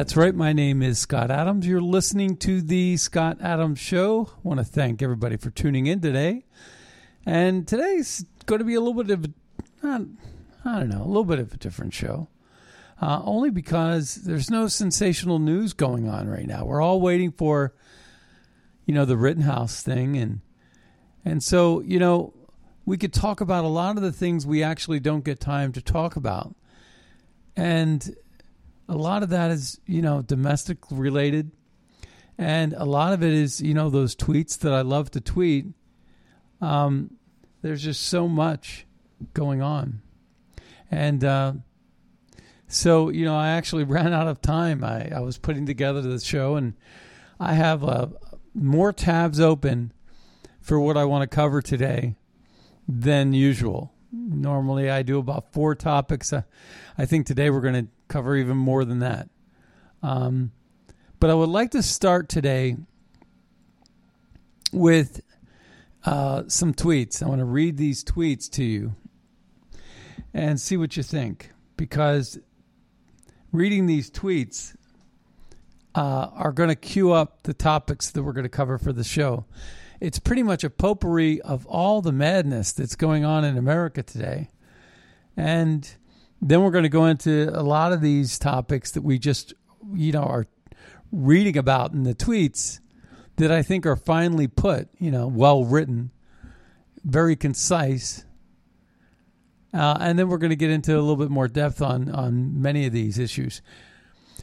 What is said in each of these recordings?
That's right. My name is Scott Adams. You're listening to the Scott Adams Show. I want to thank everybody for tuning in today. And today's going to be a little bit of, a, I don't know, a little bit of a different show. Uh, only because there's no sensational news going on right now. We're all waiting for, you know, the Rittenhouse thing, and and so you know, we could talk about a lot of the things we actually don't get time to talk about, and a lot of that is you know domestic related, and a lot of it is you know those tweets that I love to tweet. Um, there's just so much going on, and. Uh, so, you know, I actually ran out of time. I, I was putting together the show and I have uh, more tabs open for what I want to cover today than usual. Normally, I do about four topics. I, I think today we're going to cover even more than that. Um, but I would like to start today with uh, some tweets. I want to read these tweets to you and see what you think because reading these tweets uh, are going to cue up the topics that we're going to cover for the show. It's pretty much a potpourri of all the madness that's going on in America today. And then we're going to go into a lot of these topics that we just, you know, are reading about in the tweets that I think are finely put, you know, well written, very concise. Uh, and then we're going to get into a little bit more depth on on many of these issues.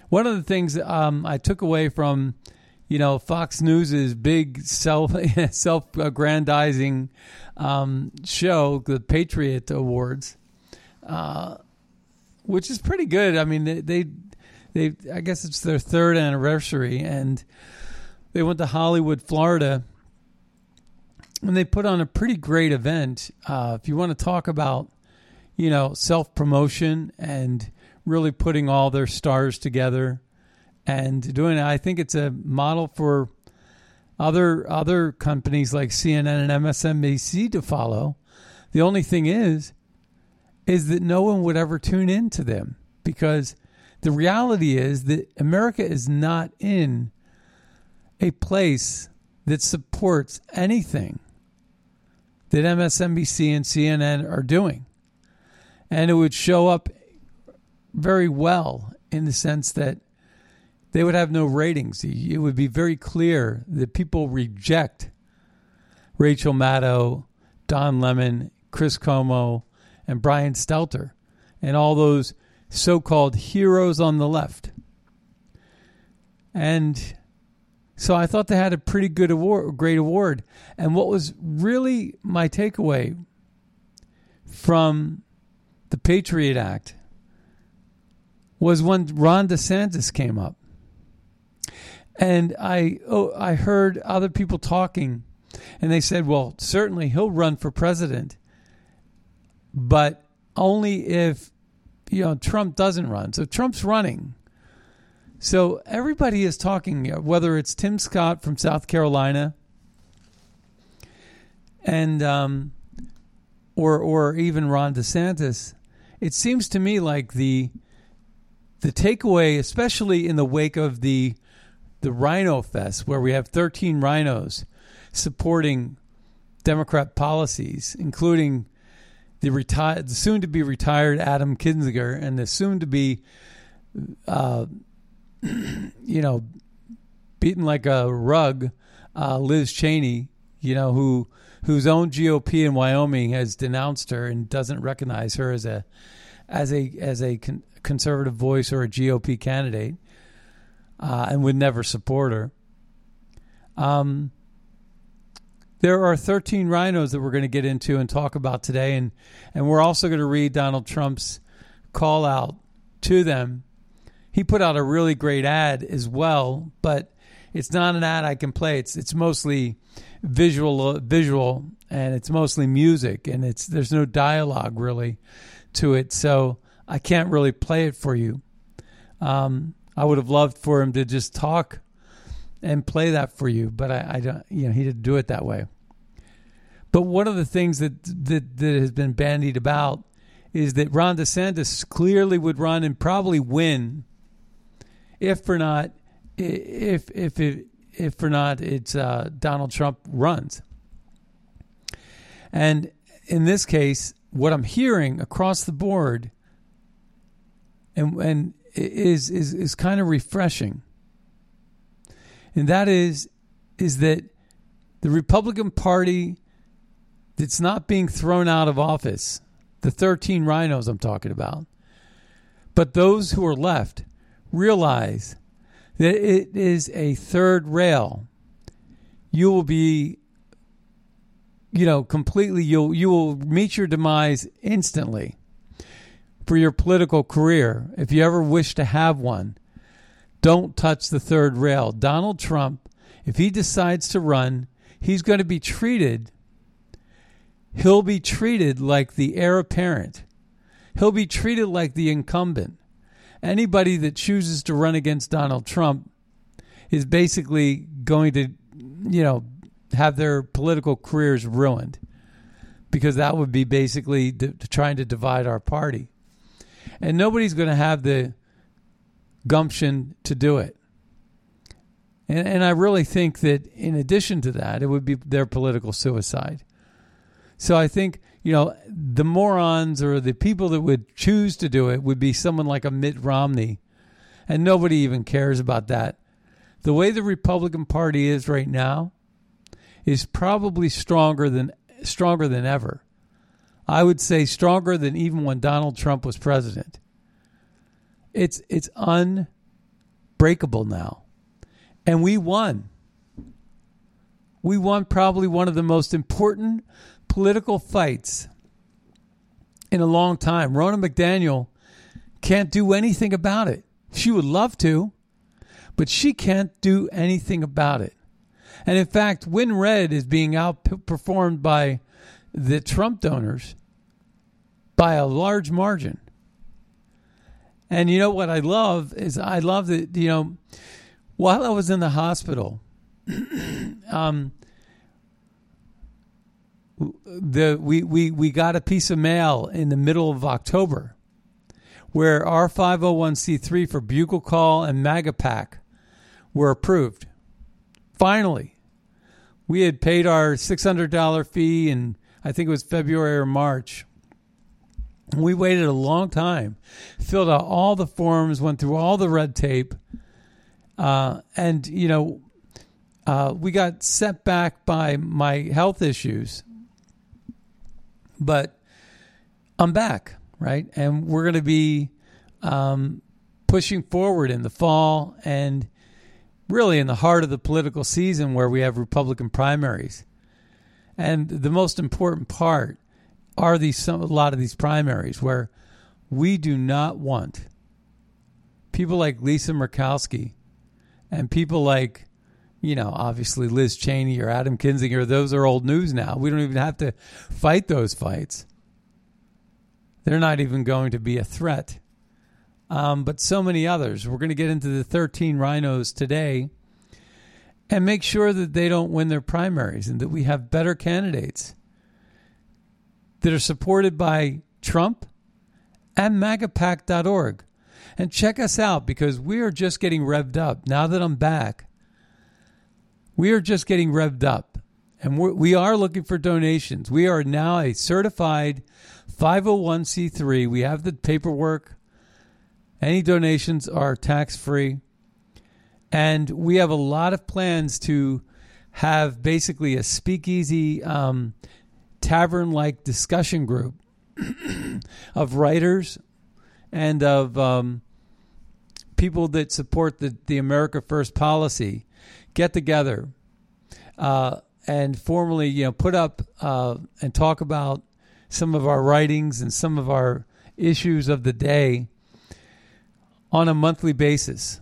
One of the things um, I took away from, you know, Fox News's big self self aggrandizing um, show, the Patriot Awards, uh, which is pretty good. I mean, they, they they I guess it's their third anniversary, and they went to Hollywood, Florida. And they put on a pretty great event. Uh, if you want to talk about you know, self promotion and really putting all their stars together and doing it. I think it's a model for other other companies like CNN and MSNBC to follow. The only thing is is that no one would ever tune in to them because the reality is that America is not in a place that supports anything that MSNBC and CNN are doing and it would show up very well in the sense that they would have no ratings. It would be very clear that people reject Rachel Maddow, Don Lemon, Chris Cuomo, and Brian Stelter, and all those so-called heroes on the left. And so I thought they had a pretty good award, great award. And what was really my takeaway from the Patriot Act was when Ron DeSantis came up. And I oh, I heard other people talking and they said, "Well, certainly he'll run for president." But only if you know Trump doesn't run. So Trump's running. So everybody is talking, whether it's Tim Scott from South Carolina, and um, or or even Ron DeSantis. It seems to me like the the takeaway, especially in the wake of the the RINO Fest, where we have 13 RINOs supporting Democrat policies, including the retired, soon to be retired Adam Kinzinger and the soon to be, uh, you know, beaten like a rug, uh, Liz Cheney, you know, who whose own GOP in Wyoming has denounced her and doesn't recognize her as a as a as a con- conservative voice or a GOP candidate, uh, and would never support her. Um, there are 13 RINOs that we're going to get into and talk about today, and and we're also going to read Donald Trump's call out to them. He put out a really great ad as well, but it's not an ad I can play. It's it's mostly visual visual and it's mostly music and it's there's no dialogue really to it so i can't really play it for you um, i would have loved for him to just talk and play that for you but I, I don't you know he didn't do it that way but one of the things that that, that has been bandied about is that ron desantis clearly would run and probably win if for not if if it if for not it's uh, Donald Trump runs. And in this case, what I'm hearing across the board and and is is is kind of refreshing. And that is is that the Republican Party that's not being thrown out of office, the 13 RINOs I'm talking about, but those who are left realize that it is a third rail. You will be, you know, completely. You'll you will meet your demise instantly for your political career if you ever wish to have one. Don't touch the third rail. Donald Trump, if he decides to run, he's going to be treated. He'll be treated like the heir apparent. He'll be treated like the incumbent anybody that chooses to run against Donald Trump is basically going to, you know, have their political careers ruined because that would be basically d- trying to divide our party. And nobody's going to have the gumption to do it. And, and I really think that in addition to that, it would be their political suicide. So I think you know, the morons or the people that would choose to do it would be someone like a Mitt Romney. And nobody even cares about that. The way the Republican Party is right now is probably stronger than stronger than ever. I would say stronger than even when Donald Trump was president. It's it's unbreakable now. And we won. We won probably one of the most important political fights in a long time. Ronna McDaniel can't do anything about it. She would love to, but she can't do anything about it. And in fact, WinRed is being outperformed by the Trump donors by a large margin. And you know what I love is I love that, you know, while I was in the hospital, um, the we, we, we got a piece of mail in the middle of October where our 501c3 for Bugle Call and MAGAPAC were approved. Finally, we had paid our $600 fee in, I think it was February or March. We waited a long time, filled out all the forms, went through all the red tape, uh, and, you know, uh, we got set back by my health issues but I'm back, right? And we're going to be um, pushing forward in the fall and really in the heart of the political season where we have Republican primaries. And the most important part are these some, a lot of these primaries where we do not want people like Lisa Murkowski and people like you know, obviously Liz Cheney or Adam Kinzinger, those are old news now. We don't even have to fight those fights. They're not even going to be a threat. Um, but so many others. We're going to get into the 13 RINOs today and make sure that they don't win their primaries and that we have better candidates that are supported by Trump and MAGAPAC.org. And check us out because we are just getting revved up. Now that I'm back, we are just getting revved up. And we're, we are looking for donations. We are now a certified 501c3. We have the paperwork. Any donations are tax free. And we have a lot of plans to have basically a speakeasy um, tavern like discussion group of writers and of um, people that support the, the America First policy get together uh, and formally, you know, put up uh, and talk about some of our writings and some of our issues of the day on a monthly basis.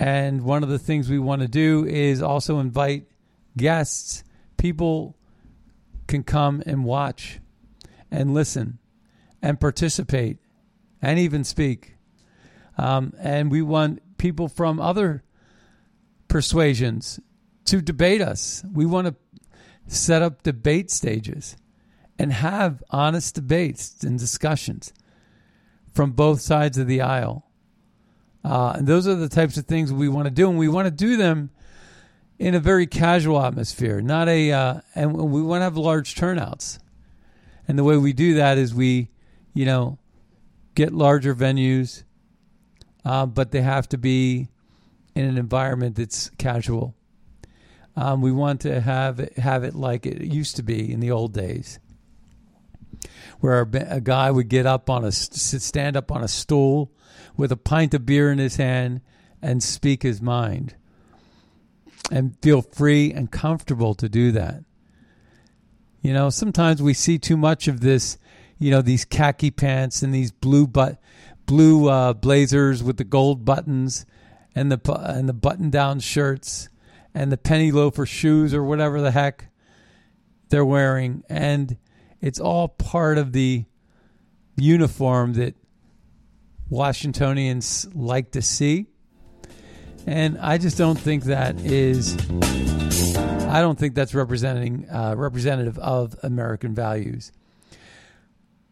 And one of the things we want to do is also invite guests. People can come and watch and listen and participate and even speak. Um, and we want people from other persuasions to debate us. We want to set up debate stages and have honest debates and discussions from both sides of the aisle. Uh, and those are the types of things we want to do, and we want to do them in a very casual atmosphere, not a. Uh, and we want to have large turnouts. And the way we do that is we, you know, get larger venues, uh, but they have to be in an environment that's casual. Um, we want to have it, have it like it used to be in the old days, where a, a guy would get up on a stand up on a stool with a pint of beer in his hand and speak his mind, and feel free and comfortable to do that. You know, sometimes we see too much of this. You know, these khaki pants and these blue but blue uh, blazers with the gold buttons and the and the button down shirts and the penny loafer shoes or whatever the heck they're wearing and it's all part of the uniform that Washingtonians like to see and I just don't think that is I don't think that's representing uh, representative of American values.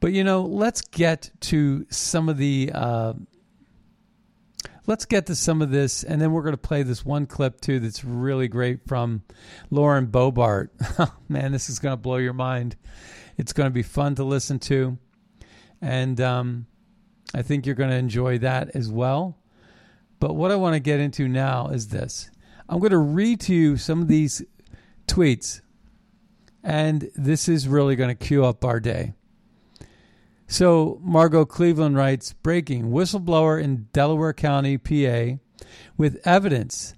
But you know, let's get to some of the uh, let's get to some of this, and then we're going to play this one clip too that's really great from Lauren Boebert. Man, this is going to blow your mind. It's going to be fun to listen to, and um, I think you're going to enjoy that as well. But what I want to get into now is this. I'm going to read to you some of these tweets, and this is really going to cue up our day. So Margot Cleveland writes breaking whistleblower in Delaware County, PA, with evidence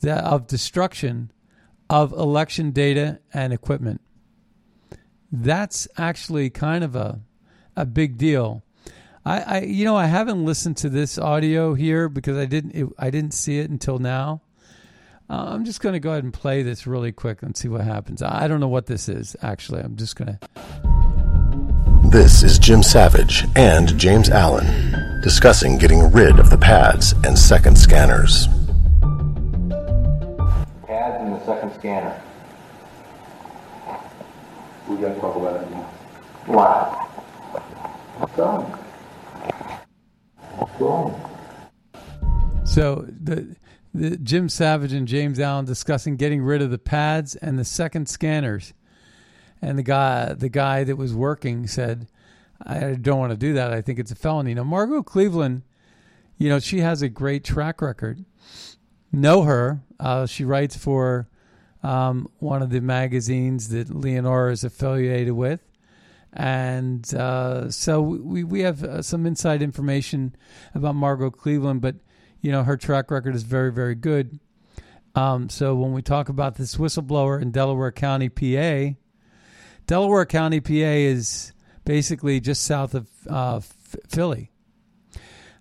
that of destruction of election data and equipment. That's actually kind of a a big deal. I, I you know I haven't listened to this audio here because I didn't it, I didn't see it until now. Uh, I'm just going to go ahead and play this really quick and see what happens. I don't know what this is actually. I'm just going to this is Jim Savage and James Allen discussing getting rid of the pads and second scanners. Pads and the second scanner. We got to talk about it now. Why? Done. Wrong. So the the Jim Savage and James Allen discussing getting rid of the pads and the second scanners and the guy the guy that was working said, "I don't want to do that. I think it's a felony." Now, Margot Cleveland, you know, she has a great track record. Know her? Uh, she writes for um, one of the magazines that Leonora is affiliated with, and uh, so we we have uh, some inside information about Margot Cleveland, but you know her track record is very very good. Um, so when we talk about this whistleblower in Delaware County, PA, Delaware County, PA is basically just south of uh, Philly.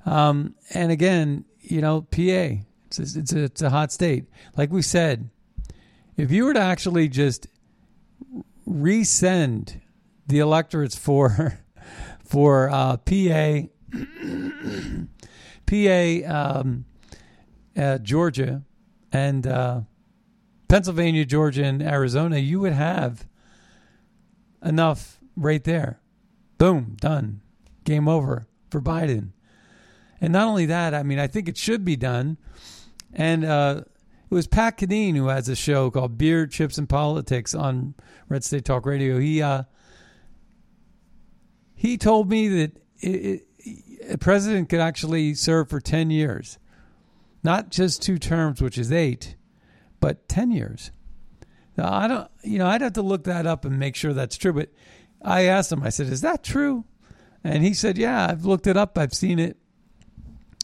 Um, and again, you know, PA, it's a, it's, a, it's a hot state. Like we said, if you were to actually just resend the electorates for for uh, PA, PA, um, uh, Georgia, and uh, Pennsylvania, Georgia, and Arizona, you would have enough right there. Boom, done. Game over for Biden. And not only that, I mean, I think it should be done. And uh, it was Pat Cadine who has a show called Beer, Chips, and Politics on Red State Talk Radio. He uh, he told me that it, it, a president could actually serve for ten years, not just two terms, which is eight, but ten years. Now, I don't, you know, I'd have to look that up and make sure that's true. But I asked him, I said, "Is that true?" And he said, "Yeah, I've looked it up. I've seen it."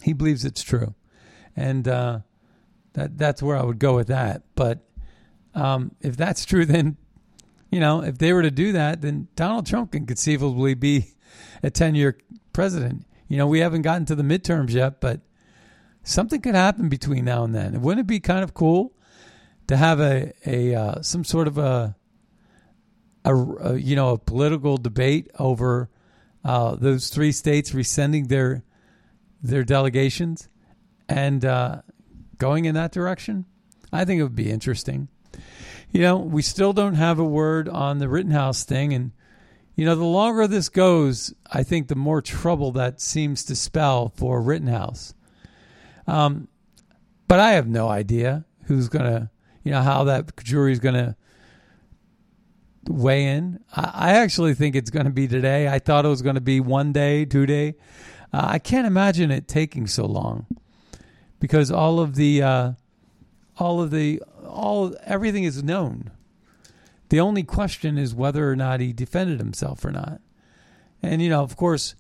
He believes it's true, and uh, that that's where I would go with that. But um, if that's true, then you know, if they were to do that, then Donald Trump can conceivably be a ten-year president. You know, we haven't gotten to the midterms yet, but something could happen between now and then. Wouldn't it be kind of cool to have a a uh, some sort of a, a, a you know a political debate over uh, those three states rescinding their their delegations and uh, going in that direction? I think it would be interesting. You know, we still don't have a word on the Rittenhouse thing, and you know, the longer this goes, I think the more trouble that seems to spell for Rittenhouse. Um, but I have no idea who's going to, you know, how that jury is going to weigh in. I, I actually think it's going to be today. I thought it was going to be one day, two day. Uh, I can't imagine it taking so long because all of the, uh, all of the, all everything is known. The only question is whether or not he defended himself or not. And you know, of course,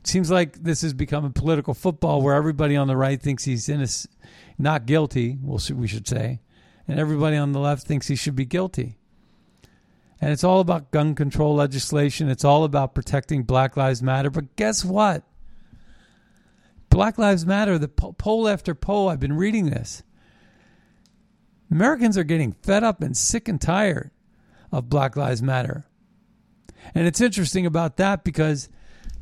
it seems like this has become a political football where everybody on the right thinks he's innocent, not guilty. Well, we should say, and everybody on the left thinks he should be guilty. And it's all about gun control legislation. It's all about protecting Black Lives Matter. But guess what? Black Lives Matter, the poll after poll, I've been reading this. Americans are getting fed up and sick and tired of Black Lives Matter. And it's interesting about that because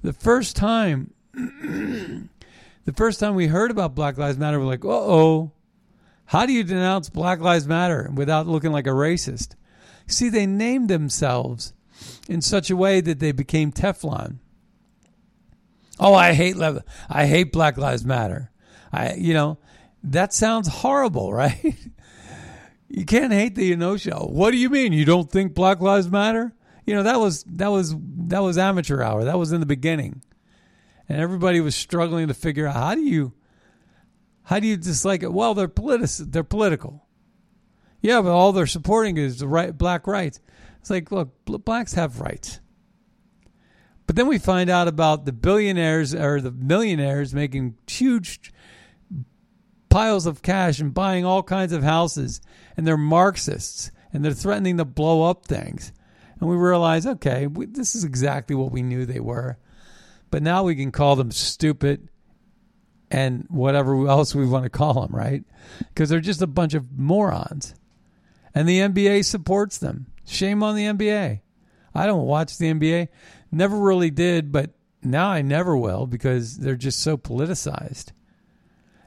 the first time the first time we heard about Black Lives Matter, we're like, uh oh, how do you denounce Black Lives Matter without looking like a racist? See, they named themselves in such a way that they became Teflon. Oh, I hate I hate Black Lives Matter. I you know, that sounds horrible, right? You can't hate the show. What do you mean? You don't think Black Lives Matter? You know, that was that was that was amateur hour. That was in the beginning. And everybody was struggling to figure out how do you how do you dislike it? Well, they're politi- they're political. Yeah, but all they're supporting is the right black rights. It's like, look, blacks have rights. But then we find out about the billionaires or the millionaires making huge piles of cash and buying all kinds of houses, and they're Marxists and they're threatening to blow up things. And we realize, okay, we, this is exactly what we knew they were. But now we can call them stupid and whatever else we want to call them, right? Because they're just a bunch of morons. And the NBA supports them. Shame on the NBA. I don't watch the NBA. Never really did, but now I never will because they're just so politicized.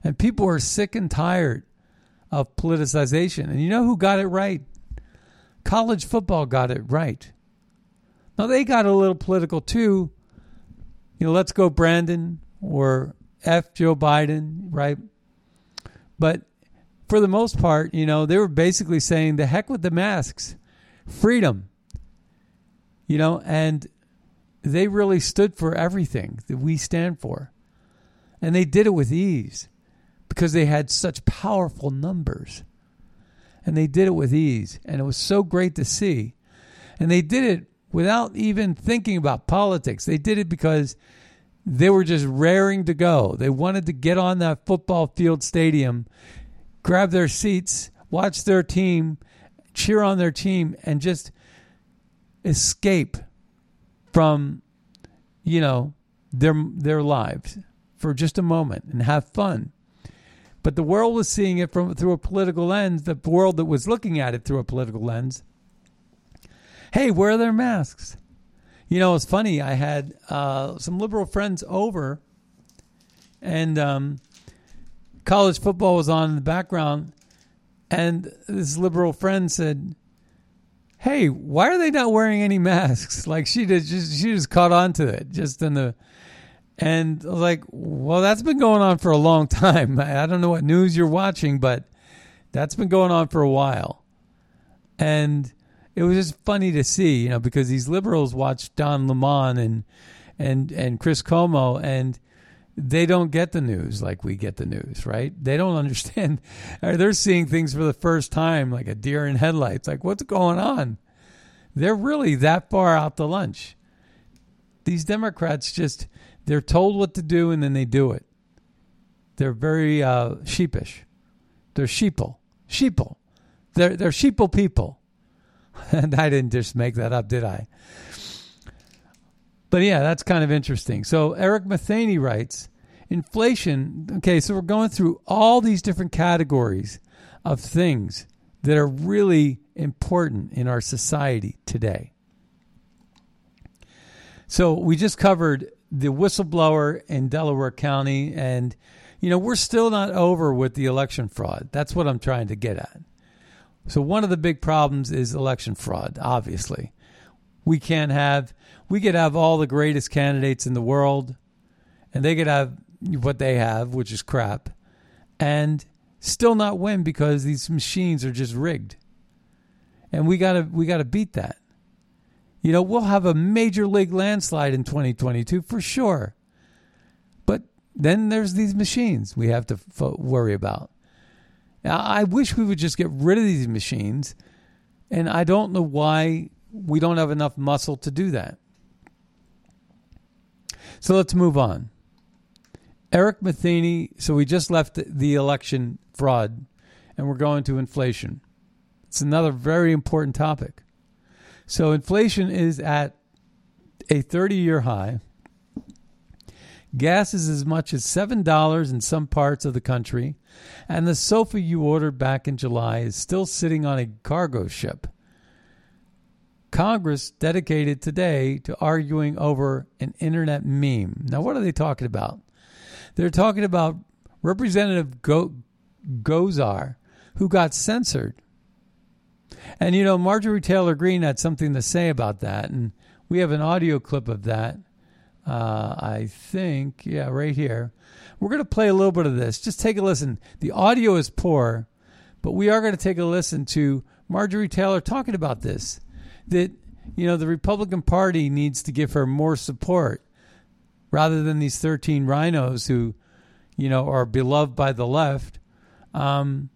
And people are sick and tired of politicization. And you know who got it right? College football got it right. Now they got a little political too. You know, let's go Brandon or F Joe Biden, right? But for the most part, you know, they were basically saying the heck with the masks, freedom. You know, and they really stood for everything that we stand for. And they did it with ease because they had such powerful numbers. And they did it with ease. And it was so great to see. And they did it without even thinking about politics. They did it because they were just raring to go. They wanted to get on that football field stadium grab their seats, watch their team, cheer on their team, and just escape from, you know, their their lives for just a moment and have fun. But the world was seeing it from through a political lens. The world that was looking at it through a political lens. Hey, where are their masks? You know, it's funny. I had uh, some liberal friends over, and um, college football was on in the background, and this liberal friend said, "Hey, why are they not wearing any masks?" Like she did, just she just caught on to it, just in the. And I was like, "Well, that's been going on for a long time. I don't know what news you're watching, but that's been going on for a while." And it was just funny to see, you know, because these liberals watch Don Lemon and and and Chris Cuomo, and they don't get the news like we get the news, right? They don't understand. Uh, they're seeing things for the first time, like a deer in headlights. Like, what's going on? They're really that far out to lunch. These Democrats just they're told what to do and then they do it. They're very uh, sheepish. They're sheeple, sheeple. They're they're sheeple people. And I didn't just make that up, did I? But yeah, that's kind of interesting. So Eric Matheny writes inflation. Okay, so we're going through all these different categories of things that are really important in our society today. So we just covered the whistleblower in Delaware County, and you know we're still not over with the election fraud. That's what I'm trying to get at. So one of the big problems is election fraud. Obviously, we can't have we could have all the greatest candidates in the world, and they could have what they have, which is crap, and still not win because these machines are just rigged. And we gotta we gotta beat that. You know, we'll have a major league landslide in 2022 for sure. But then there's these machines we have to f- worry about. Now, I wish we would just get rid of these machines, and I don't know why we don't have enough muscle to do that. So let's move on. Eric Matheny. So we just left the election fraud, and we're going to inflation. It's another very important topic. So inflation is at a 30 year high. Gas is as much as $7 in some parts of the country, and the sofa you ordered back in July is still sitting on a cargo ship. Congress dedicated today to arguing over an internet meme. Now, what are they talking about? They're talking about Representative Go- Gosar, who got censored. And, you know, Marjorie Taylor Greene had something to say about that, and we have an audio clip of that. Uh, I think, yeah, right here. We're going to play a little bit of this. Just take a listen. The audio is poor, but we are going to take a listen to Marjorie Taylor talking about this. That, you know, the Republican Party needs to give her more support rather than these 13 RINOs who, you know, are beloved by the left. Um,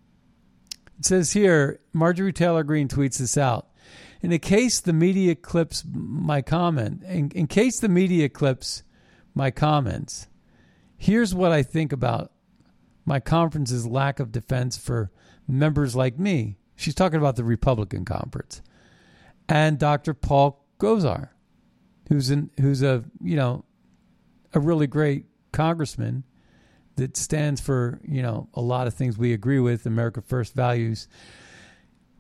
it says here Marjorie Taylor Greene tweets this out. In the case the media clips my comment, in, in case the media clips my comments, here's what I think about my conference's lack of defense for members like me. She's talking about the Republican conference. And Dr. Paul Gosar, who's who's a, you know, a really great congressman that stands for, you know, a lot of things we agree with, America First values.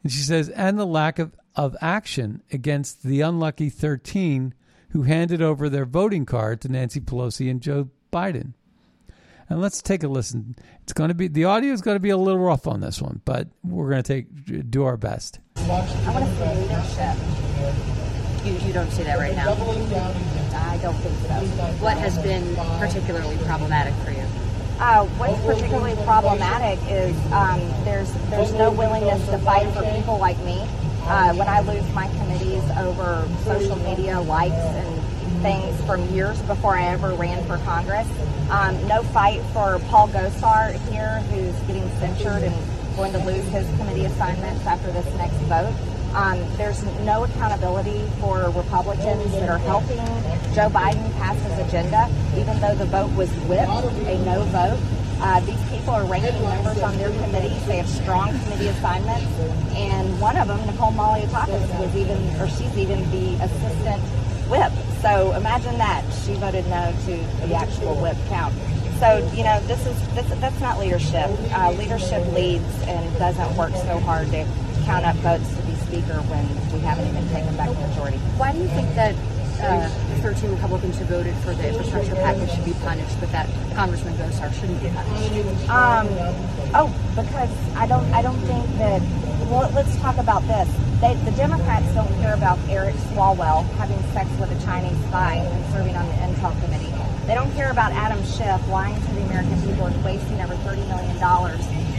And she says, and the lack of, of action against the unlucky 13 who handed over their voting card to Nancy Pelosi and Joe Biden. And let's take a listen. It's going to be the audio is going to be a little rough on this one, but we're going to take do our best. I want to see leadership. You, you don't see that right now. I don't think so. What has been particularly problematic for you? Uh, what's particularly problematic is um, there's there's no willingness to fight for people like me. Uh, when I lose my committees over social media likes and things from years before I ever ran for Congress, um, no fight for Paul Gosar here, who's getting censured and going to lose his committee assignments after this next vote. Um, there's no accountability for Republicans that are helping Joe Biden pass his agenda, even though the vote was whipped, a no vote. Uh, these people are ranking members on their committees. They have strong committee assignments, and one of them, Nicole Malliotakis, was even, or she's even the assistant whip. So imagine that she voted no to the actual whip count. So you know, this is this, that's not leadership. Uh, leadership leads and doesn't work so hard to count up votes to be speaker when we haven't even taken back the majority. Why do you think that uh, 13 Republicans who voted for the infrastructure package should be punished, but that Congressman Gosar shouldn't be punished? Um, oh, because I don't, I don't think that. Well, let's talk about this. They, the Democrats don't care about Eric Swalwell having sex with a Chinese spy and serving on the Intel Committee. They don't care about Adam Schiff lying to the American people and wasting over $30 million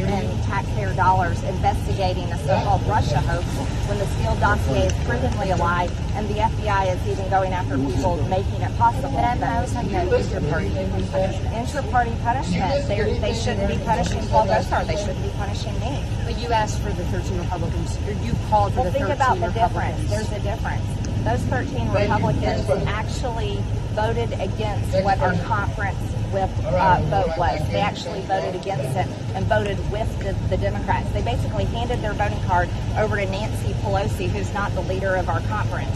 in taxpayer dollars investigating a so-called Russia hoax when the Steele dossier is provenly a lie and the FBI is even going after people making it possible. And I was talking about inter-party punishment. Inter-party punishment. They, they shouldn't be punishing Paul Gosar. They shouldn't be punishing me. But you asked for the 13 Republicans, or you called for the people. Well, think about the difference. There's a difference. Those 13 Republicans actually voted against what our conference with uh, vote was. They actually voted against it and voted with the, the Democrats. They basically handed their voting card over to Nancy Pelosi, who's not the leader of our conference.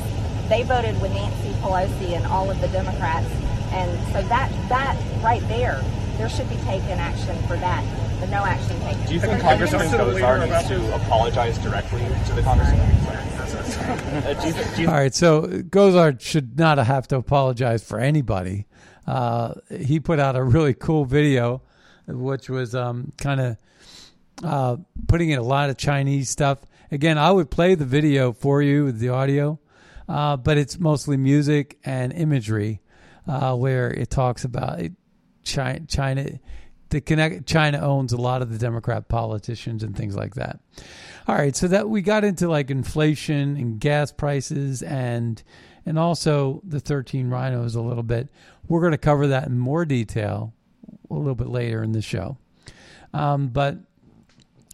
They voted with Nancy Pelosi and all of the Democrats, and so that that right there, there should be taken action for that, but no action taken. Do you think Congressman Gosar needs to apologize directly to the congressman? All right, so Gosar should not have to apologize for anybody. Uh, he put out a really cool video, which was um, kind of uh, putting in a lot of Chinese stuff. Again, I would play the video for you with the audio, uh, but it's mostly music and imagery, uh, where it talks about China. China the connect China owns a lot of the Democrat politicians and things like that. All right, so that we got into like inflation and gas prices and and also the 13 RINOs a little bit. We're going to cover that in more detail a little bit later in the show. Um, but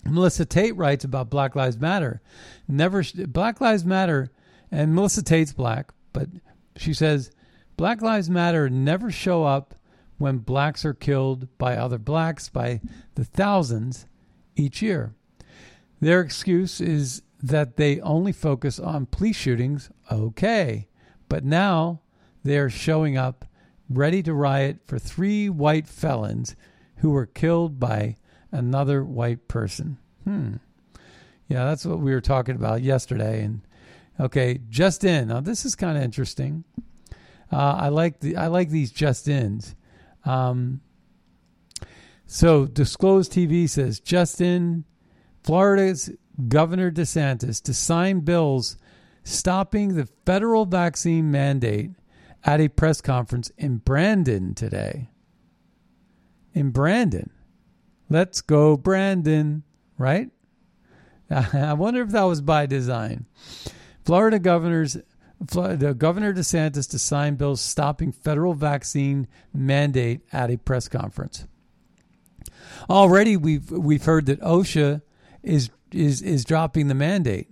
Melissa Tate writes about Black Lives Matter. Never Black Lives Matter, and Melissa Tate's black, but she says Black Lives Matter never show up when blacks are killed by other blacks by the thousands each year. Their excuse is that they only focus on police shootings. Okay. But now they are showing up ready to riot for three white felons who were killed by another white person. Hmm. Yeah, that's what we were talking about yesterday. And okay, just in. Now this is kind of interesting. Uh, I like the I like these just ins. Um, so, Disclosed TV says Justin, Florida's Governor DeSantis to sign bills stopping the federal vaccine mandate at a press conference in Brandon today. In Brandon. Let's go, Brandon, right? I wonder if that was by design. Florida governor's the Governor DeSantis to sign bills stopping federal vaccine mandate at a press conference. Already, we've we've heard that OSHA is is is dropping the mandate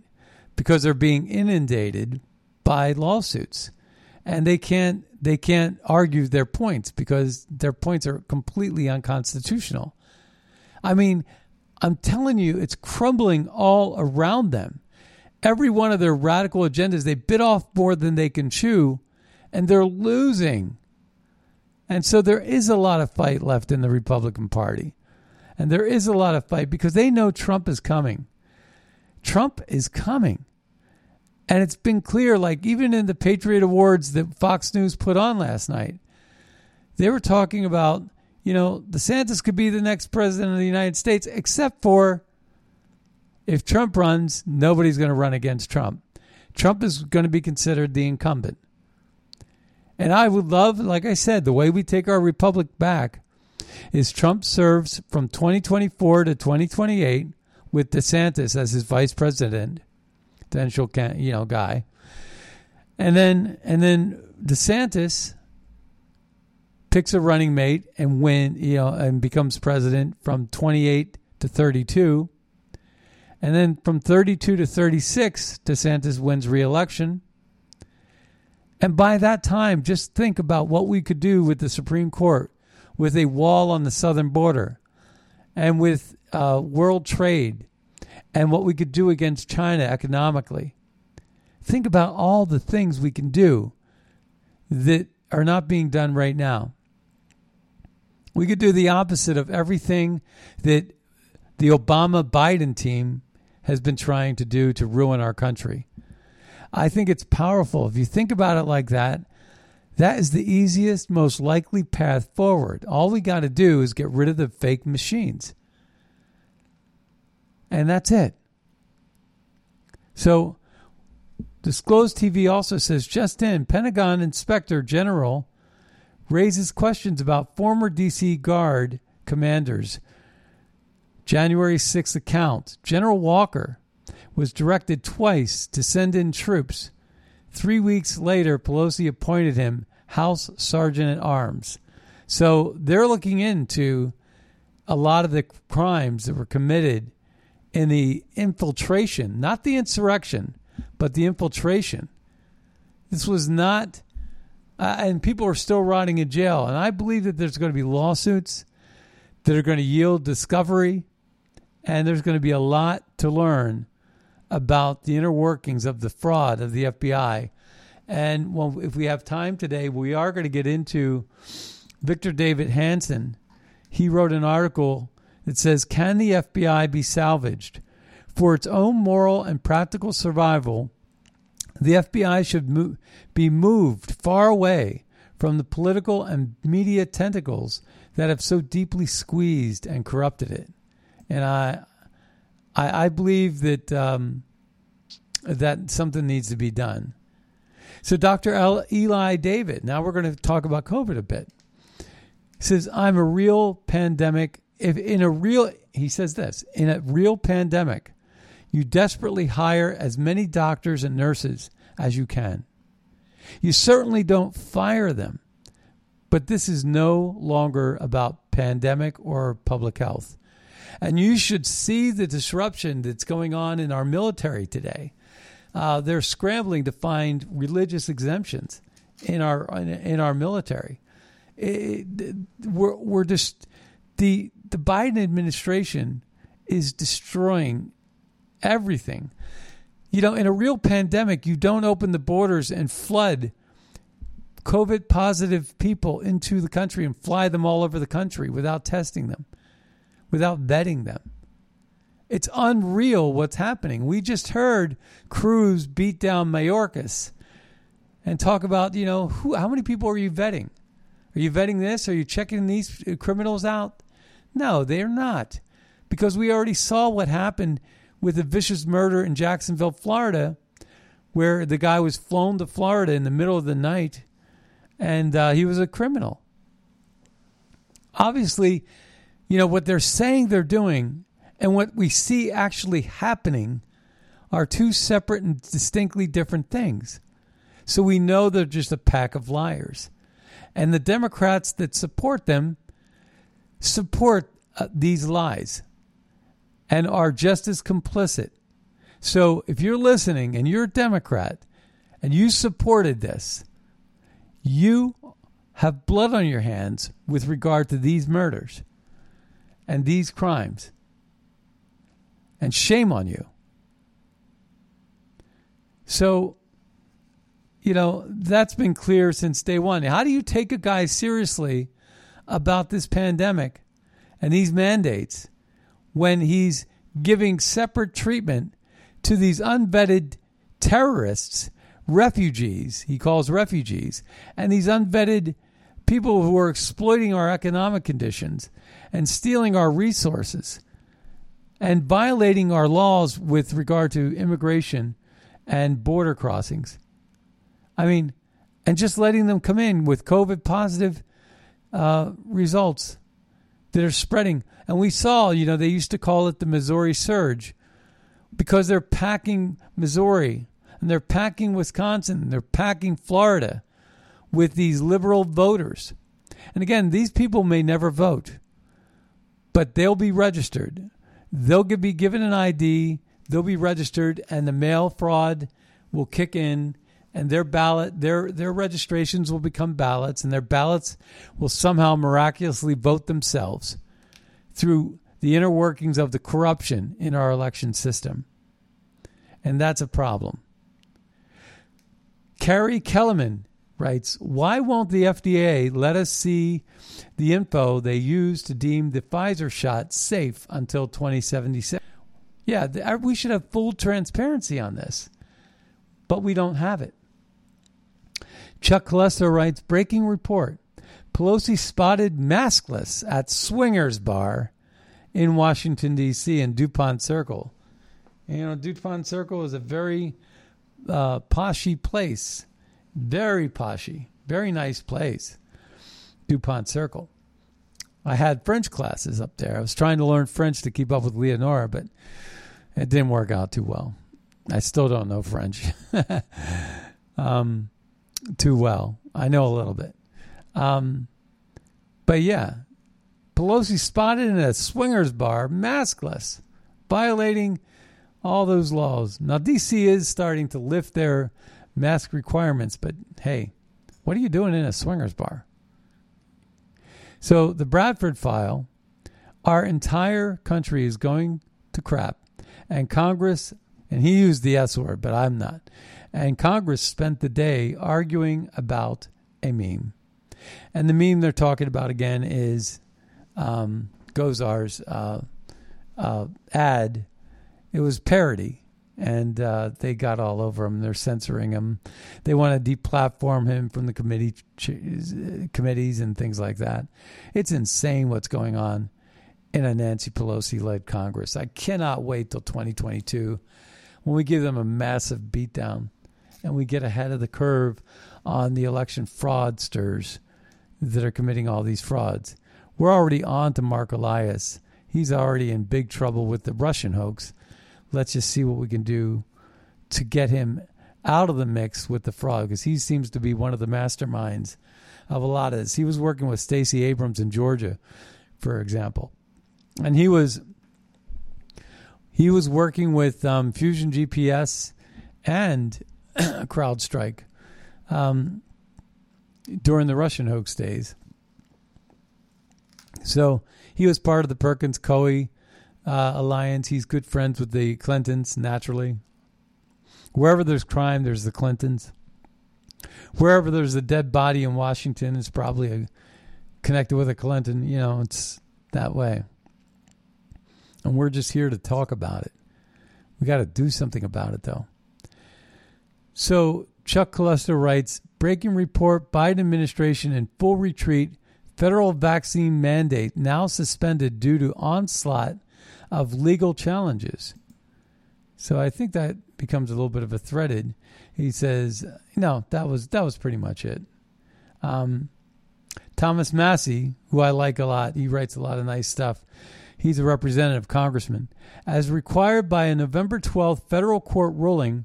because they're being inundated by lawsuits, and they can't they can't argue their points because their points are completely unconstitutional. I mean, I'm telling you, it's crumbling all around them every one of their radical agendas, they bit off more than they can chew, and they're losing. And so there is a lot of fight left in the Republican Party. And there is a lot of fight because they know Trump is coming. Trump is coming. And it's been clear, like even in the Patriot Awards that Fox News put on last night, they were talking about, you know, DeSantis could be the next president of the United States, except for if Trump runs, nobody's going to run against Trump. Trump is going to be considered the incumbent. And I would love, like I said, the way we take our republic back is Trump serves from 2024 to 2028 with DeSantis as his vice president, potential you know guy, and then and then DeSantis picks a running mate and win you know and becomes president from 28 to 32 and then from 32 to 36, DeSantis wins re-election. And by that time, just think about what we could do with the Supreme Court, with a wall on the southern border, and with uh, world trade, and what we could do against China economically. Think about all the things we can do that are not being done right now. We could do the opposite of everything that the Obama Biden team has been trying to do to ruin our country. I think it's powerful. If you think about it like that, that is the easiest, most likely path forward. All we got to do is get rid of the fake machines. And that's it. So, Disclosed TV also says just in, Pentagon Inspector General raises questions about former DC Guard commanders. January 6th account General Walker was directed twice to send in troops. Three weeks later, Pelosi appointed him House Sergeant at Arms. So they're looking into a lot of the crimes that were committed in the infiltration, not the insurrection, but the infiltration. This was not, uh, and people are still rotting in jail. And I believe that there's going to be lawsuits that are going to yield discovery, and there's going to be a lot to learn about the inner workings of the fraud of the FBI. And well, if we have time today, we are going to get into Victor Davis Hanson. He wrote an article that says, Can the FBI be salvaged? For its own moral and practical survival, the FBI should be moved far away from the political and media tentacles that have so deeply squeezed and corrupted it. And I, I, I believe that um, that something needs to be done. So, Dr. Eli David, now we're going to talk about COVID a bit. Says, I'm a real pandemic. If in a real, he says this, in a real pandemic, you desperately hire as many doctors and nurses as you can. You certainly don't fire them, but this is no longer about pandemic or public health. And you should see the disruption that's going on in our military today. Uh, they're scrambling to find religious exemptions in our in our military. It, we're we're just the the Biden administration is destroying everything. You know, in a real pandemic, you don't open the borders and flood COVID positive people into the country and fly them all over the country without testing them, without vetting them. It's unreal what's happening. We just heard Cruz beat down Mayorkas and talk about, you know, who, how many people are you vetting? Are you vetting this? Are you checking these criminals out? No, they're not. Because we already saw what happened with the vicious murder in Jacksonville, Florida, where the guy was flown to Florida in the middle of the night and uh, he was a criminal. Obviously, you know, what they're saying they're doing and what we see actually happening are two separate and distinctly different things. So we know they're just a pack of liars. And the Democrats that support them support uh, these lies and are just as complicit. So if you're listening and you're a Democrat and you supported this, you have blood on your hands with regard to these murders and these crimes. And shame on you. So, you know, that's been clear since day one. How do you take a guy seriously about this pandemic and these mandates when he's giving separate treatment to these unvetted terrorists, refugees, he calls refugees, and these unvetted people who are exploiting our economic conditions and stealing our resources and violating our laws with regard to immigration and border crossings. I mean, and just letting them come in with COVID positive uh, results that are spreading. And we saw, you know, they used to call it the Missouri Surge because they're packing Missouri and they're packing Wisconsin and they're packing Florida with these liberal voters. And again, these people may never vote, but they'll be registered. They'll be given an ID, they'll be registered, and the mail fraud will kick in and their ballot their their registrations will become ballots and their ballots will somehow miraculously vote themselves through the inner workings of the corruption in our election system. And that's a problem. Carrie Kellerman writes Why won't the FDA let us see the info they use to deem the Pfizer shot safe until 2077? Yeah, we should have full transparency on this. but we don't have it. Chuck Callesto writes Breaking report Pelosi spotted maskless at Swingers Bar in Washington, D.C., in DuPont Circle. You know, DuPont Circle is a very uh, poshy place. Very poshy. Very nice place. DuPont Circle. I had French classes up there. I was trying to learn French to keep up with Leonora, but it didn't work out too well. I still don't know French um, too well. I know a little bit. Um, but yeah, Pelosi spotted in a swingers bar, maskless, violating all those laws. Now, D.C. is starting to lift their mask requirements, but hey, what are you doing in a swingers bar? So, the Bradford file, our entire country is going to crap, and Congress, and he used the S word, but I'm not, and Congress spent the day arguing about a meme. And the meme they're talking about again is um, Gosar's uh, uh, ad. It was parody, and uh, they got all over him. They're censoring him. They want to deplatform him from the committee committees and things like that. It's insane what's going on in a Nancy Pelosi led Congress. I cannot wait till 2022 when we give them a massive beatdown and we get ahead of the curve on the election fraudsters that are committing all these frauds. We're already on to Mark Elias. He's already in big trouble with the Russian hoax. Let's just see what we can do to get him out of the mix with the fraud because he seems to be one of the masterminds of a lot of this. He was working with Stacey Abrams in Georgia, for example, and he was he was working with um, Fusion GPS and CrowdStrike. Um, during the Russian hoax days. So he was part of the Perkins Coie uh, alliance. He's good friends with the Clintons, naturally. Wherever there's crime, there's the Clintons. Wherever there's a dead body in Washington, it's probably a, connected with a Clinton. You know, it's that way. And we're just here to talk about it. We got to do something about it, though. So Chuck Callesto writes Breaking report Biden administration in full retreat. Federal vaccine mandate now suspended due to onslaught of legal challenges. So I think that becomes a little bit of a threaded. He says, no, that was that was pretty much it. Um, Thomas Massie, who I like a lot, he writes a lot of nice stuff. He's a representative congressman. As required by a November 12th federal court ruling,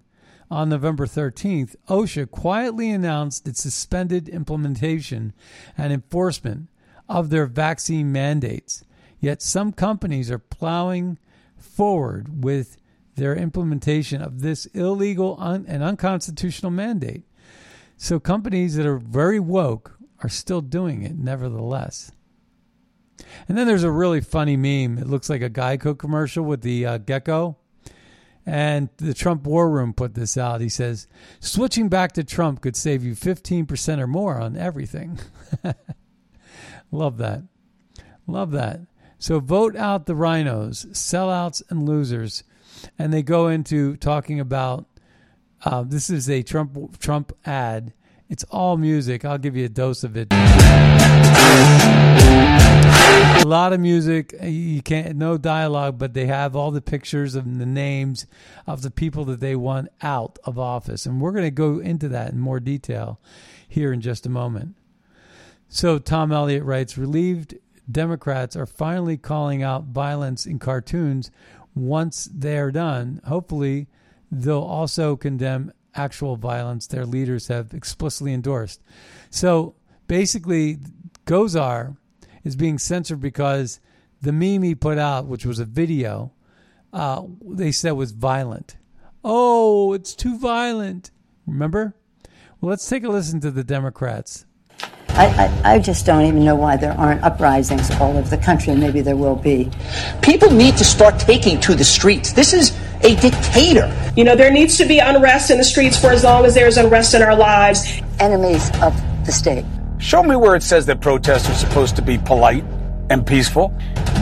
on November 13th, OSHA quietly announced its suspended implementation and enforcement of their vaccine mandates. Yet some companies are plowing forward with their implementation of this illegal un- and unconstitutional mandate. So companies that are very woke are still doing it nevertheless. And then there's a really funny meme. It looks like a Geico commercial with the uh, gecko and the Trump War Room put this out. He says, switching back to Trump could save you 15% or more on everything. Love that. Love that. So vote out the RINOs, sellouts, and losers. And they go into talking about uh, this is a Trump Trump ad. It's all music. I'll give you a dose of it. A lot of music. You can't no dialogue, but they have all the pictures and the names of the people that they want out of office, and we're going to go into that in more detail here in just a moment. So Tom Elliott writes, relieved Democrats are finally calling out violence in cartoons. Once they're done, hopefully they'll also condemn actual violence their leaders have explicitly endorsed. So basically, Gosar is being censored because the meme he put out, which was a video, uh, they said was violent. Oh, it's too violent. Remember? Well, let's take a listen to the Democrats. I, I, I, just don't even know why there aren't uprisings all over the country, and maybe there will be. People need to start taking to the streets. This is a dictator. You know, there needs to be unrest in the streets for as long as there's unrest in our lives. Enemies of the state. Show me where it says that protests are supposed to be polite and peaceful.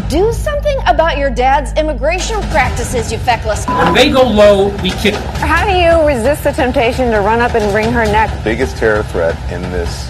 Do something about your dad's immigration practices, you feckless. When they go low, we kick. How do you resist the temptation to run up and wring her neck? biggest terror threat in this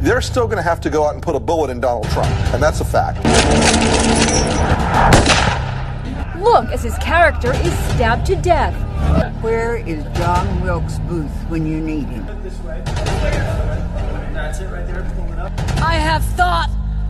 They're still going to have to go out and put a bullet in Donald Trump, and that's a fact. Look as his character is stabbed to death. Where is John Wilkes Booth when you need him? That's it right there. I have thought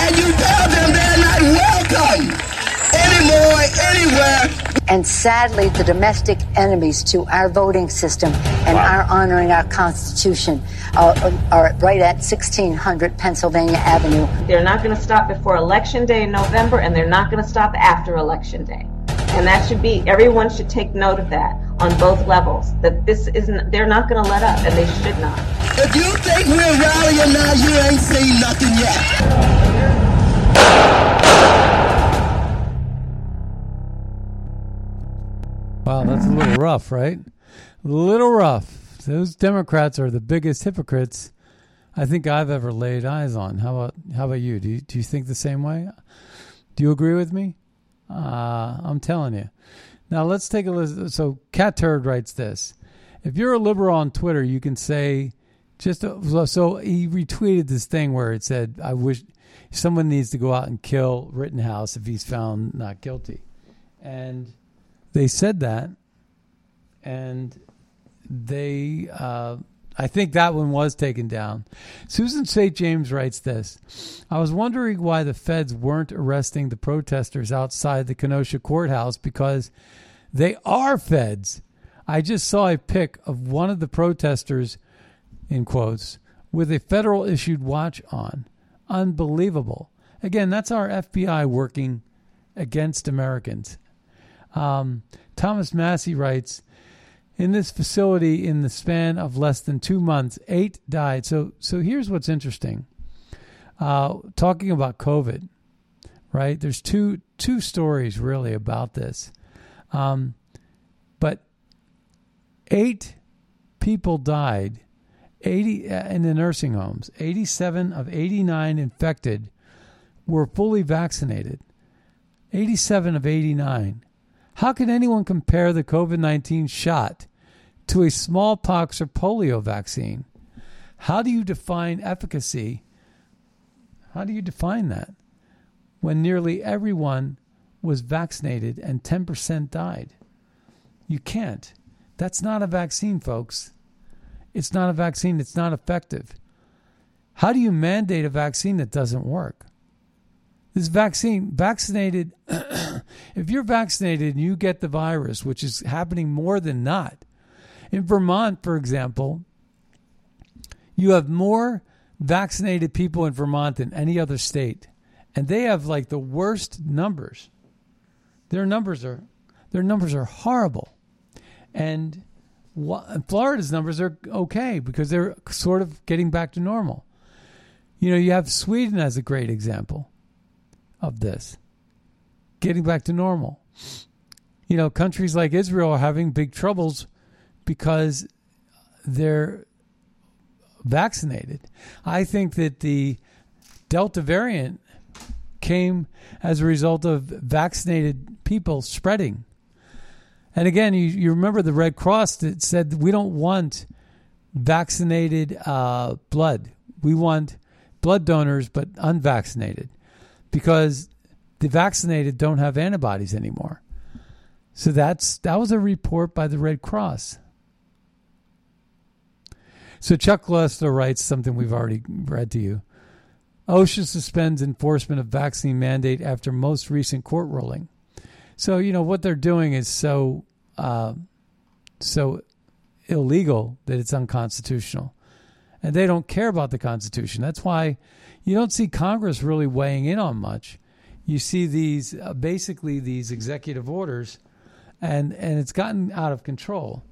And you tell them they're not welcome anymore, anywhere. And sadly, the domestic enemies to our voting system and our honoring our Constitution uh, are right at 1600 Pennsylvania Avenue. They're not going to stop before Election Day in November, and they're not going to stop after Election Day. And that should be, everyone should take note of that on both levels. That this isn't, they're not going to let up, and they should not. If you think we're rallying now, you ain't seen nothing yet. Wow, that's a little rough, right? A little rough. Those Democrats are the biggest hypocrites I think I've ever laid eyes on. How about how about you? Do you, do you think the same way? Do you agree with me? Uh, I'm telling you. Now let's take a listen. So Catturd writes this: If you're a liberal on Twitter, you can say just so, so he retweeted this thing where it said, "I wish someone needs to go out and kill Rittenhouse if he's found not guilty," and they said that, and they, uh, I think that one was taken down. Susan St. James writes this I was wondering why the feds weren't arresting the protesters outside the Kenosha courthouse because they are feds. I just saw a pic of one of the protesters, in quotes, with a federal issued watch on. Unbelievable. Again, that's our FBI working against Americans. Um, Thomas Massie writes, in this facility, in the span of less than two months, eight died. So, so here's what's interesting. Uh, talking about COVID, right? There's two two stories really about this, um, but eight people died. 80 in the nursing homes. 87 of 89 infected were fully vaccinated. 87 of 89. How can anyone compare the COVID 19 shot to a smallpox or polio vaccine? How do you define efficacy? How do you define that when nearly everyone was vaccinated and 10% died? You can't. That's not a vaccine, folks. It's not a vaccine, it's not effective. How do you mandate a vaccine that doesn't work? This vaccine, vaccinated, if you're vaccinated and you get the virus, which is happening more than not, in Vermont, for example, you have more vaccinated people in Vermont than any other state, and they have like the worst numbers. Their numbers are their numbers are horrible, and Florida's numbers are okay because they're sort of getting back to normal. You know, you have Sweden as a great example of this getting back to normal. You know, countries like Israel are having big troubles because they're vaccinated. I think that the Delta variant came as a result of vaccinated people spreading. And again, you, you remember the Red Cross that said we don't want vaccinated uh, blood. We want blood donors, but unvaccinated, because the vaccinated don't have antibodies anymore. So that's that was a report by the Red Cross. So Chuck Lester writes something we've already read to you. OSHA suspends enforcement of vaccine mandate after most recent court ruling. So you know what they're doing is so uh, so illegal that it's unconstitutional, and they don't care about the Constitution. That's why you don't see Congress really weighing in on much. You see these uh, basically these executive orders, and and it's gotten out of control.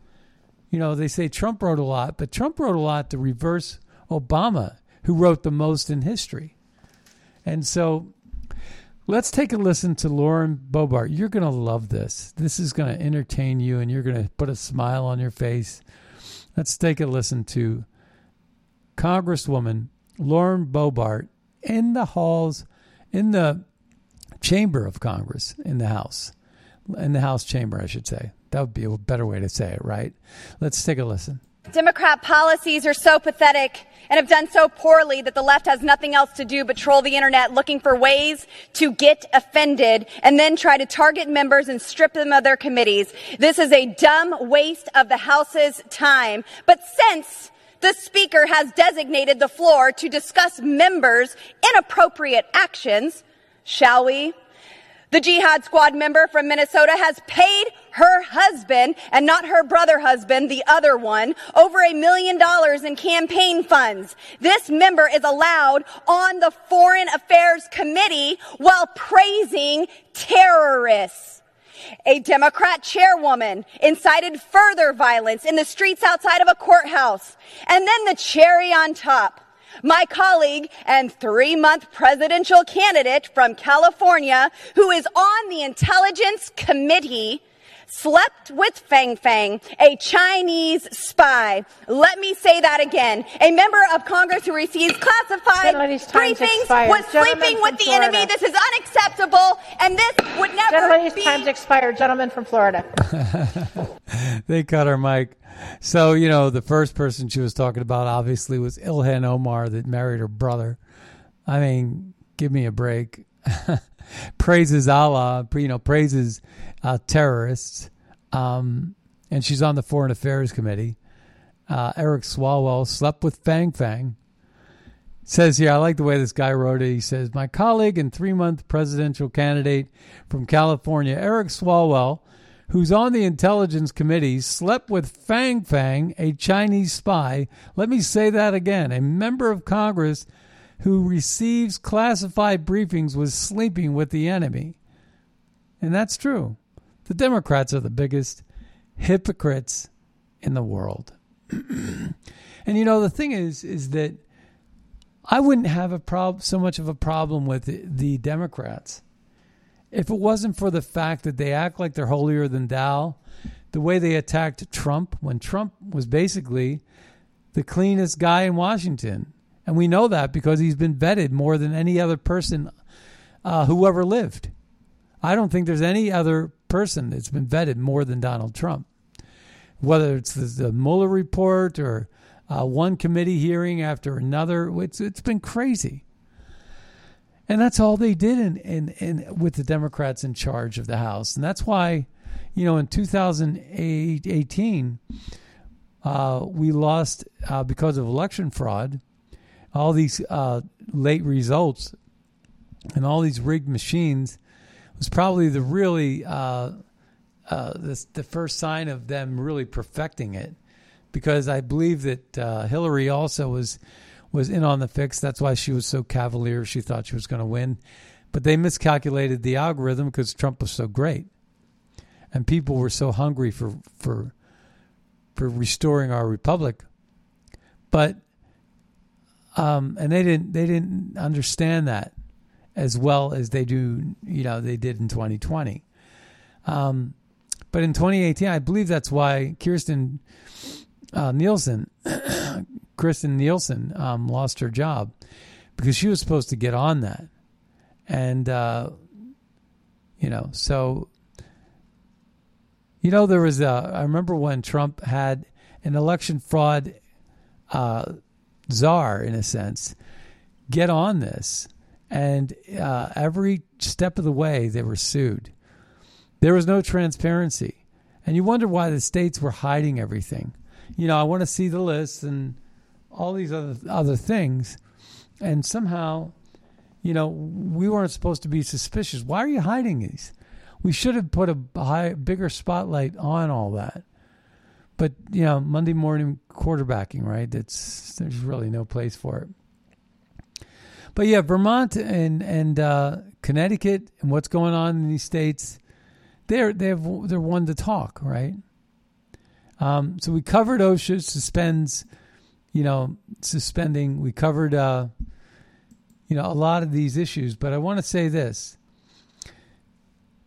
You know they say Trump wrote a lot, but Trump wrote a lot to reverse Obama, who wrote the most in history. And so let's take a listen to Lauren Boebert. You're going to love this. This is going to entertain you and you're going to put a smile on your face. Let's take a listen to Congresswoman Lauren Boebert in the halls, in the chamber of Congress, in the House, in the House chamber, I should say. That would be a better way to say it, right? Let's take a listen. Democrat policies are so pathetic and have done so poorly that the left has nothing else to do but troll the internet looking for ways to get offended and then try to target members and strip them of their committees. This is a dumb waste of the House's time. But since the Speaker has designated the floor to discuss members' inappropriate actions, shall we? The Jihad Squad member from Minnesota has paid her husband and not her brother husband, the other one, over a million dollars in campaign funds. This member is allowed on the Foreign Affairs Committee while praising terrorists. A Democrat chairwoman incited further violence in the streets outside of a courthouse. And then the cherry on top. My colleague and three month presidential candidate from California, who is on the Intelligence Committee, slept with Fang Fang, a Chinese spy. Let me say that again. A member of Congress who receives classified briefings expired. was Gentleman sleeping with the Florida. enemy. This is unacceptable, and this would never Gentlemen, his be. time's expired. Gentleman from Florida. they cut her mic. So, you know, the first person she was talking about obviously was Ilhan Omar that married her brother. I mean, give me a break. praises Allah, you know, praises uh, terrorists. Um, and she's on the Foreign Affairs Committee. Uh, Eric Swalwell slept with Fang Fang. Says here, I like the way this guy wrote it. He says, My colleague and three month presidential candidate from California, Eric Swalwell, who's on the Intelligence Committee, slept with Fang Fang, a Chinese spy. Let me say that again. A member of Congress who receives classified briefings was sleeping with the enemy. And that's true. The Democrats are the biggest hypocrites in the world. and you know the thing is is that I wouldn't have a prob- so much of a problem with the, the Democrats if it wasn't for the fact that they act like they're holier than thou, the way they attacked Trump when Trump was basically the cleanest guy in Washington. And we know that because he's been vetted more than any other person uh, who ever lived. I don't think there's any other person that's been vetted more than Donald Trump. Whether it's the, the Mueller report or uh, one committee hearing after another, it's it's been crazy. And that's all they did in, in, in with the Democrats in charge of the House. And that's why, you know, in 2018, uh, we lost uh, because of election fraud, all these uh, late results and all these rigged machines was probably the really uh, uh, the, the first sign of them really perfecting it. Because I believe that uh, Hillary also was was in on the fix. That's why she was so cavalier. She thought she was going to win. But they miscalculated the algorithm because Trump was so great. And people were so hungry for for for restoring our republic. But um and they didn't they didn't understand that as well as they do, you know, they did in 2020. Um but in 2018, I believe that's why Kirstjen uh, Nielsen Kristen Nielsen um, lost her job because she was supposed to get on that, and uh, you know, so you know, there was a. I remember when Trump had an election fraud uh, czar, in a sense, get on this, and uh, every step of the way they were sued. There was no transparency. And you wonder why the states were hiding everything. You know, I want to see the list and all these other other things. And somehow, you know, we weren't supposed to be suspicious. Why are you hiding these? We should have put a high, bigger spotlight on all that. But you know, Monday morning quarterbacking, right? That's there's really no place for it. But yeah, Vermont and and uh, Connecticut and what's going on in these states, they're they have they're one to talk, right? Um, so we covered OSHA suspends, you know, suspending. We covered, uh, you know, a lot of these issues. But I want to say this: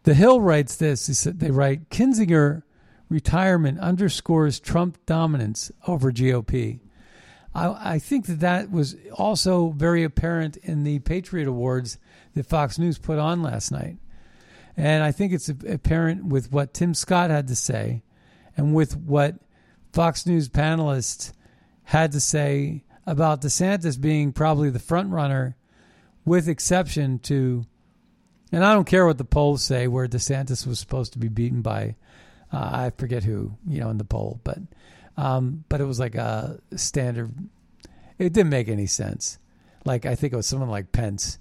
the Hill writes this. They write Kinzinger retirement underscores Trump dominance over GOP. I, I, think that that was also very apparent in the Patriot Awards that Fox News put on last night. And I think it's apparent with what Tim Scott had to say and with what Fox News panelists had to say about DeSantis being probably the front runner, with exception to and I don't care what the polls say, where DeSantis was supposed to be beaten by, uh, I forget who, you know, in the poll, but, um, but it was like a standard. It didn't make any sense. Like I think it was someone like Pence,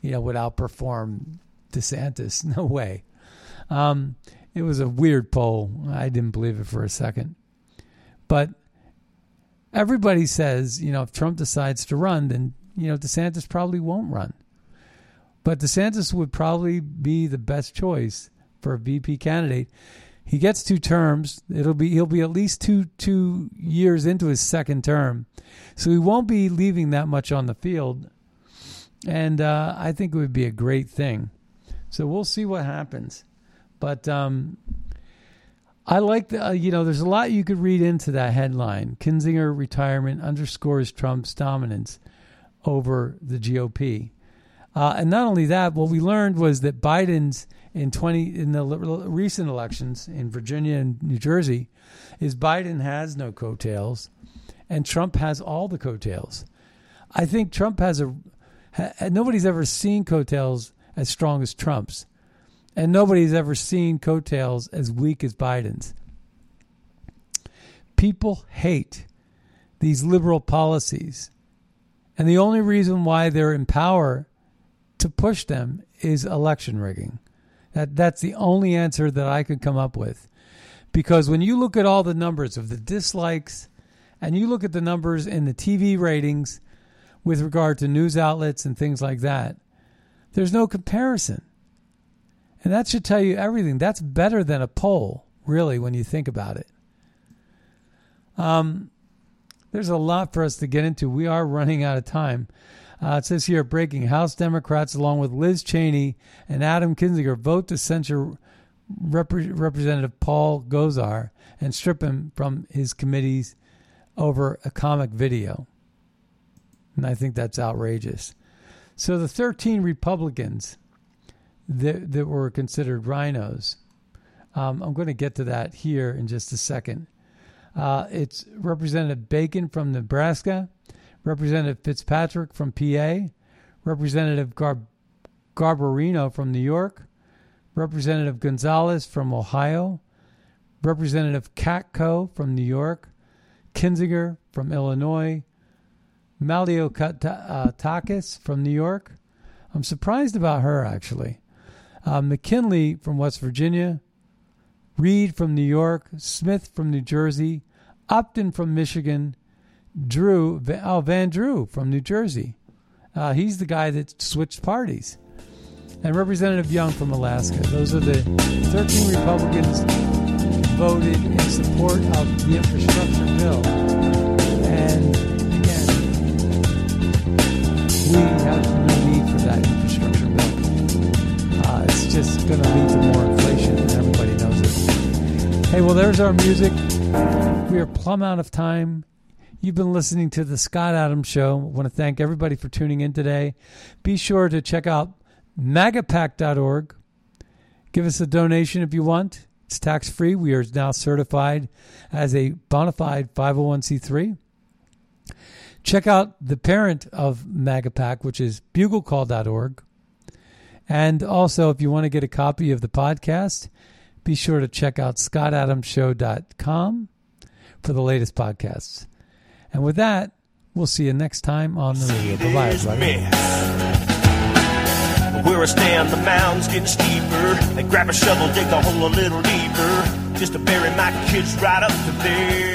you know, would outperform DeSantis. No way. Um, it was a weird poll. I didn't believe it for a second. But everybody says, you know, if Trump decides to run, then you know DeSantis probably won't run. But DeSantis would probably be the best choice for a VP candidate. He gets two terms. It'll be he'll be at least two two years into his second term, so he won't be leaving that much on the field. And uh, I think it would be a great thing. So we'll see what happens. But um, I like the uh, you know there's a lot you could read into that headline. Kinzinger retirement underscores Trump's dominance over the GOP. Uh, and not only that, what we learned was that Biden's in twenty in the recent elections in Virginia and New Jersey, is Biden has no coattails, and Trump has all the coattails. I think Trump has a ha, nobody's ever seen coattails as strong as Trump's, and nobody's ever seen coattails as weak as Biden's. People hate these liberal policies, and the only reason why they're in power to push them is election rigging. That that's the only answer that I could come up with. Because when you look at all the numbers of the dislikes and you look at the numbers in the TV ratings with regard to news outlets and things like that, there's no comparison. And that should tell you everything. That's better than a poll, really, when you think about it. Um, there's a lot for us to get into. We are running out of time. Uh, it says here breaking House Democrats, along with Liz Cheney and Adam Kinzinger, vote to censure Rep- Representative Paul Gosar and strip him from his committees over a comic video. And I think that's outrageous. So the 13 Republicans that, that were considered RINOs, um, I'm going to get to that here in just a second. Uh, it's Representative Bacon from Nebraska, Representative Fitzpatrick from PA, Representative Gar- Garbarino from New York, Representative Gonzalez from Ohio, Representative Katko from New York, Kinzinger from Illinois, Malliotakis from New York. I'm surprised about her, actually. Uh, McKinley from West Virginia, Reed from New York, Smith from New Jersey, Upton from Michigan, Drew, oh, Van Drew from New Jersey. Uh, he's the guy that switched parties. And Representative Young from Alaska. Those are the 13 Republicans voted in support of the infrastructure bill. And again, we have no need for that infrastructure bill. Uh, it's just going to lead to more inflation, and everybody knows it. Hey, well, there's our music. We are plumb out of time. You've been listening to the Scott Adams Show. I want to thank everybody for tuning in today. Be sure to check out magapack.org. Give us a donation if you want. It's tax free. We are now certified as a bona fide 501c3. Check out the parent of MAGAPAC, which is buglecall.org. And also, if you want to get a copy of the podcast, be sure to check out scottadamshow.com for the latest podcasts. And with that, we'll see you next time on the radio. Bye bye. Where I stand, the mound's getting steeper. They grab a shovel, dig the hole a little deeper, just to bury my kids right up to there.